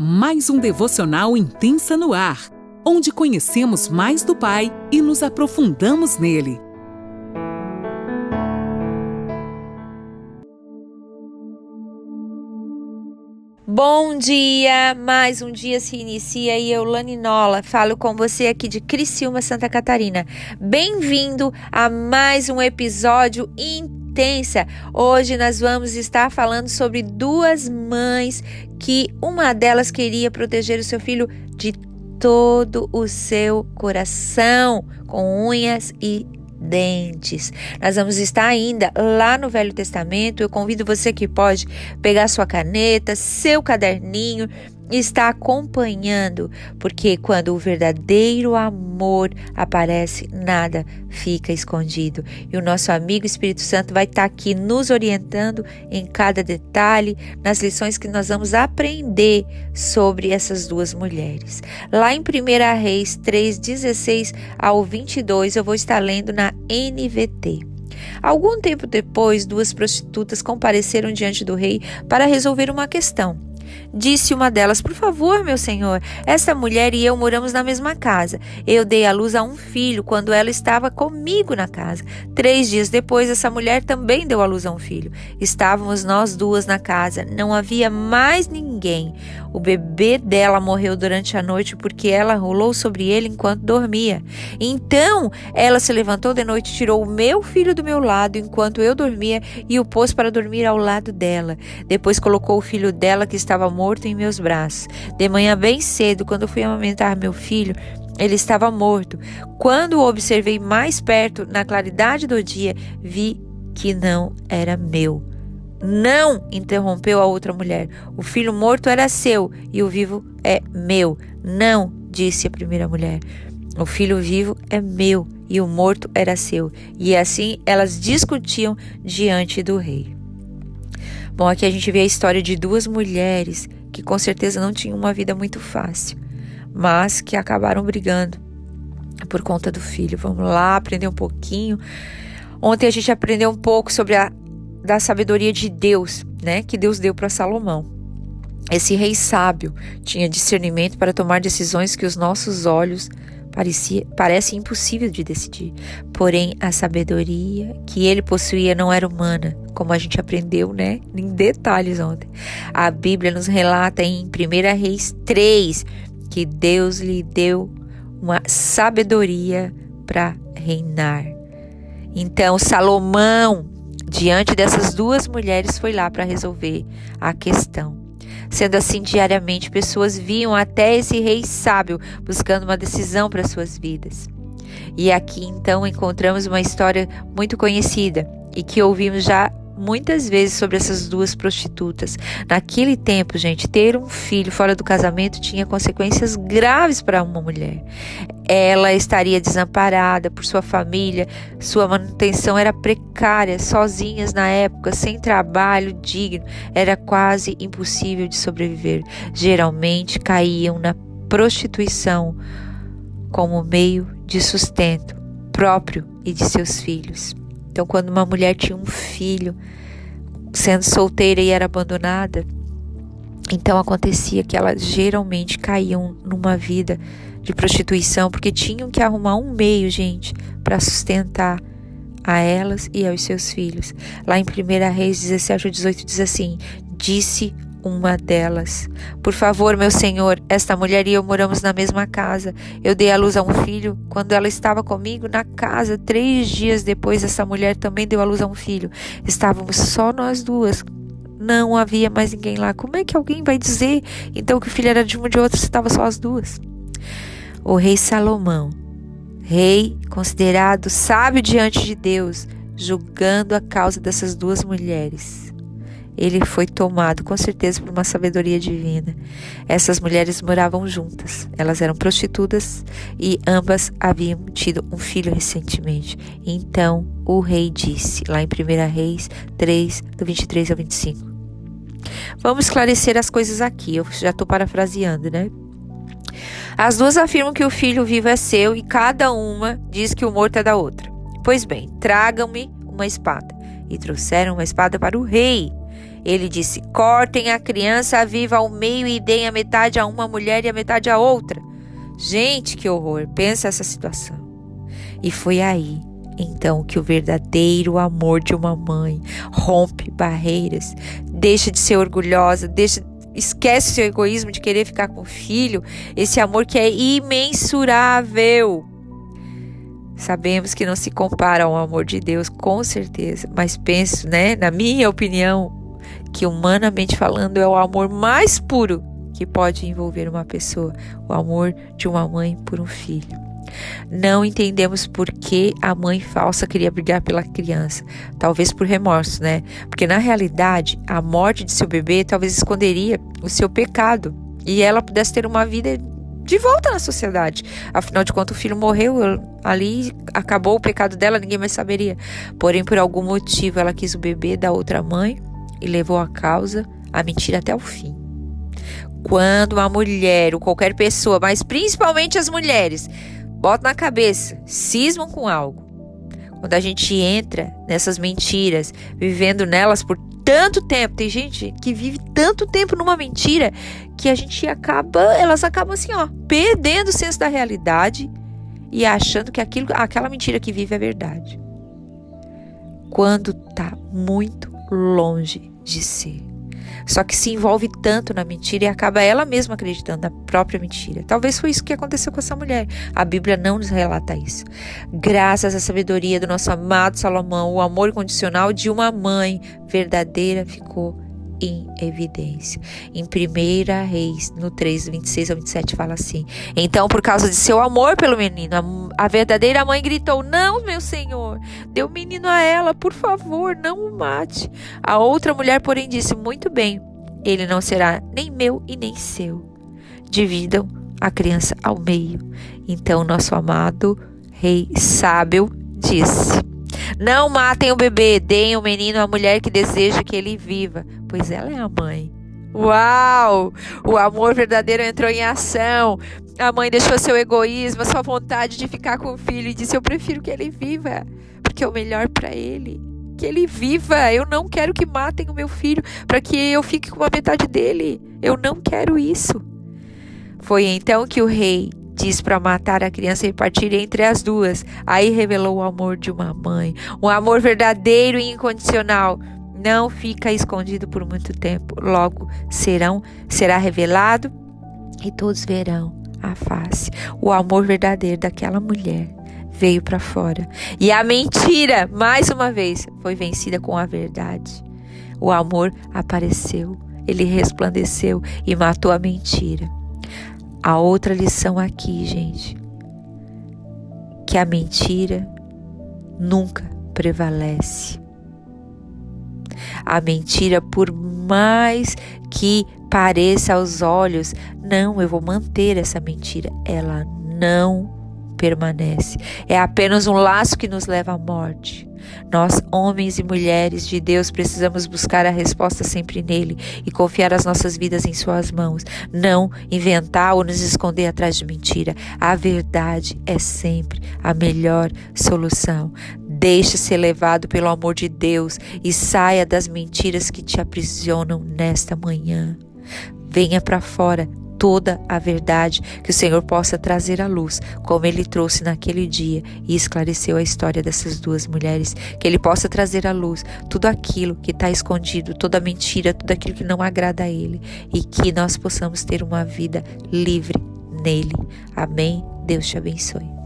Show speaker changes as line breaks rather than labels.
mais um devocional intensa no ar, onde conhecemos mais do Pai e nos aprofundamos nele.
Bom dia! Mais um dia se inicia e eu, Lani Nola, falo com você aqui de Criciúma, Santa Catarina. Bem-vindo a mais um episódio intenso intensa. Hoje nós vamos estar falando sobre duas mães que uma delas queria proteger o seu filho de todo o seu coração, com unhas e dentes. Nós vamos estar ainda lá no Velho Testamento. Eu convido você que pode pegar sua caneta, seu caderninho está acompanhando, porque quando o verdadeiro amor aparece, nada fica escondido. E o nosso amigo Espírito Santo vai estar aqui nos orientando em cada detalhe, nas lições que nós vamos aprender sobre essas duas mulheres. Lá em 1 Reis 3, 16 ao 22, eu vou estar lendo na NVT. Algum tempo depois, duas prostitutas compareceram diante do rei para resolver uma questão. Disse uma delas: Por favor, meu senhor, esta mulher e eu moramos na mesma casa. Eu dei à luz a um filho quando ela estava comigo na casa. Três dias depois, essa mulher também deu à luz a um filho. Estávamos nós duas na casa. Não havia mais ninguém. O bebê dela morreu durante a noite porque ela rolou sobre ele enquanto dormia. Então ela se levantou de noite, tirou o meu filho do meu lado enquanto eu dormia e o pôs para dormir ao lado dela. Depois colocou o filho dela que estava morto em meus braços. De manhã bem cedo, quando fui amamentar meu filho, ele estava morto. Quando o observei mais perto, na claridade do dia, vi que não era meu. Não, interrompeu a outra mulher. O filho morto era seu e o vivo é meu. Não, disse a primeira mulher. O filho vivo é meu e o morto era seu. E assim elas discutiam diante do rei. Bom, aqui a gente vê a história de duas mulheres que com certeza não tinham uma vida muito fácil, mas que acabaram brigando por conta do filho. Vamos lá aprender um pouquinho. Ontem a gente aprendeu um pouco sobre a da sabedoria de Deus, né, que Deus deu para Salomão. Esse rei sábio tinha discernimento para tomar decisões que os nossos olhos parecia, parece impossível de decidir. Porém, a sabedoria que ele possuía não era humana, como a gente aprendeu, né, em detalhes ontem. A Bíblia nos relata em 1 Reis 3 que Deus lhe deu uma sabedoria para reinar. Então, Salomão Diante dessas duas mulheres, foi lá para resolver a questão. Sendo assim, diariamente, pessoas viam até esse rei sábio buscando uma decisão para suas vidas. E aqui então encontramos uma história muito conhecida e que ouvimos já muitas vezes sobre essas duas prostitutas. Naquele tempo, gente, ter um filho fora do casamento tinha consequências graves para uma mulher. Ela estaria desamparada por sua família, sua manutenção era precária, sozinhas na época, sem trabalho digno, era quase impossível de sobreviver. Geralmente caíam na prostituição como meio de sustento próprio e de seus filhos. Então, quando uma mulher tinha um filho, sendo solteira e era abandonada, então acontecia que elas geralmente caíam numa vida de prostituição, porque tinham que arrumar um meio, gente, para sustentar a elas e aos seus filhos. Lá em 1 Reis 17 18 diz assim: Disse uma delas. Por favor, meu senhor, esta mulher e eu moramos na mesma casa. Eu dei à luz a um filho quando ela estava comigo na casa. Três dias depois, essa mulher também deu à luz a um filho. Estávamos só nós duas. Não havia mais ninguém lá. Como é que alguém vai dizer então que o filho era de uma de outra se estava só as duas? O rei Salomão, rei considerado sábio diante de Deus, julgando a causa dessas duas mulheres ele foi tomado com certeza por uma sabedoria divina. Essas mulheres moravam juntas, elas eram prostitutas e ambas haviam tido um filho recentemente. Então o rei disse, lá em 1 Reis 3, do 23 ao 25. Vamos esclarecer as coisas aqui, eu já estou parafraseando, né? As duas afirmam que o filho vivo é seu e cada uma diz que o morto é da outra. Pois bem, tragam-me uma espada. E trouxeram uma espada para o rei. Ele disse: Cortem a criança viva ao meio e deem a metade a uma mulher e a metade a outra. Gente, que horror! Pensa essa situação. E foi aí então que o verdadeiro amor de uma mãe rompe barreiras, deixa de ser orgulhosa, deixa esquece seu egoísmo de querer ficar com o filho, esse amor que é imensurável. Sabemos que não se compara ao amor de Deus, com certeza, mas penso, né, na minha opinião, que humanamente falando é o amor mais puro que pode envolver uma pessoa, o amor de uma mãe por um filho. Não entendemos por que a mãe falsa queria brigar pela criança. Talvez por remorso, né? Porque na realidade, a morte de seu bebê talvez esconderia o seu pecado e ela pudesse ter uma vida de volta na sociedade. Afinal de contas, o filho morreu ali, acabou o pecado dela, ninguém mais saberia. Porém, por algum motivo, ela quis o bebê da outra mãe e levou a causa, a mentira até o fim. Quando uma mulher ou qualquer pessoa, mas principalmente as mulheres, Bota na cabeça, cismam com algo. Quando a gente entra nessas mentiras, vivendo nelas por tanto tempo, tem gente que vive tanto tempo numa mentira que a gente acaba, elas acabam assim, ó, perdendo o senso da realidade e achando que aquilo, aquela mentira que vive é verdade. Quando tá muito longe de ser só que se envolve tanto na mentira e acaba ela mesma acreditando na própria mentira. Talvez foi isso que aconteceu com essa mulher. A Bíblia não nos relata isso. Graças à sabedoria do nosso amado Salomão, o amor incondicional de uma mãe verdadeira ficou em evidência. Em 1 Reis, no 3, 26 ao 27, fala assim: Então, por causa de seu amor pelo menino, a, a verdadeira mãe gritou: Não, meu senhor, dê o menino a ela, por favor, não o mate. A outra mulher, porém, disse: Muito bem, ele não será nem meu e nem seu. Dividam a criança ao meio. Então, nosso amado rei sábio disse: não matem o bebê, deem o menino à mulher que deseja que ele viva, pois ela é a mãe. Uau! O amor verdadeiro entrou em ação. A mãe deixou seu egoísmo, sua vontade de ficar com o filho e disse: Eu prefiro que ele viva, porque é o melhor para ele. Que ele viva. Eu não quero que matem o meu filho para que eu fique com a metade dele. Eu não quero isso. Foi então que o rei diz para matar a criança e partir entre as duas. Aí revelou o amor de uma mãe, um amor verdadeiro e incondicional. Não fica escondido por muito tempo. Logo serão será revelado e todos verão a face. O amor verdadeiro daquela mulher veio para fora. E a mentira, mais uma vez, foi vencida com a verdade. O amor apareceu, ele resplandeceu e matou a mentira. A outra lição aqui, gente, que a mentira nunca prevalece. A mentira, por mais que pareça aos olhos, não, eu vou manter essa mentira, ela não permanece. É apenas um laço que nos leva à morte. Nós, homens e mulheres de Deus, precisamos buscar a resposta sempre nele e confiar as nossas vidas em suas mãos. Não inventar ou nos esconder atrás de mentira. A verdade é sempre a melhor solução. Deixe ser levado pelo amor de Deus e saia das mentiras que te aprisionam nesta manhã. Venha para fora toda a verdade, que o Senhor possa trazer à luz, como ele trouxe naquele dia e esclareceu a história dessas duas mulheres, que ele possa trazer à luz tudo aquilo que está escondido, toda mentira, tudo aquilo que não agrada a ele e que nós possamos ter uma vida livre nele. Amém. Deus te abençoe.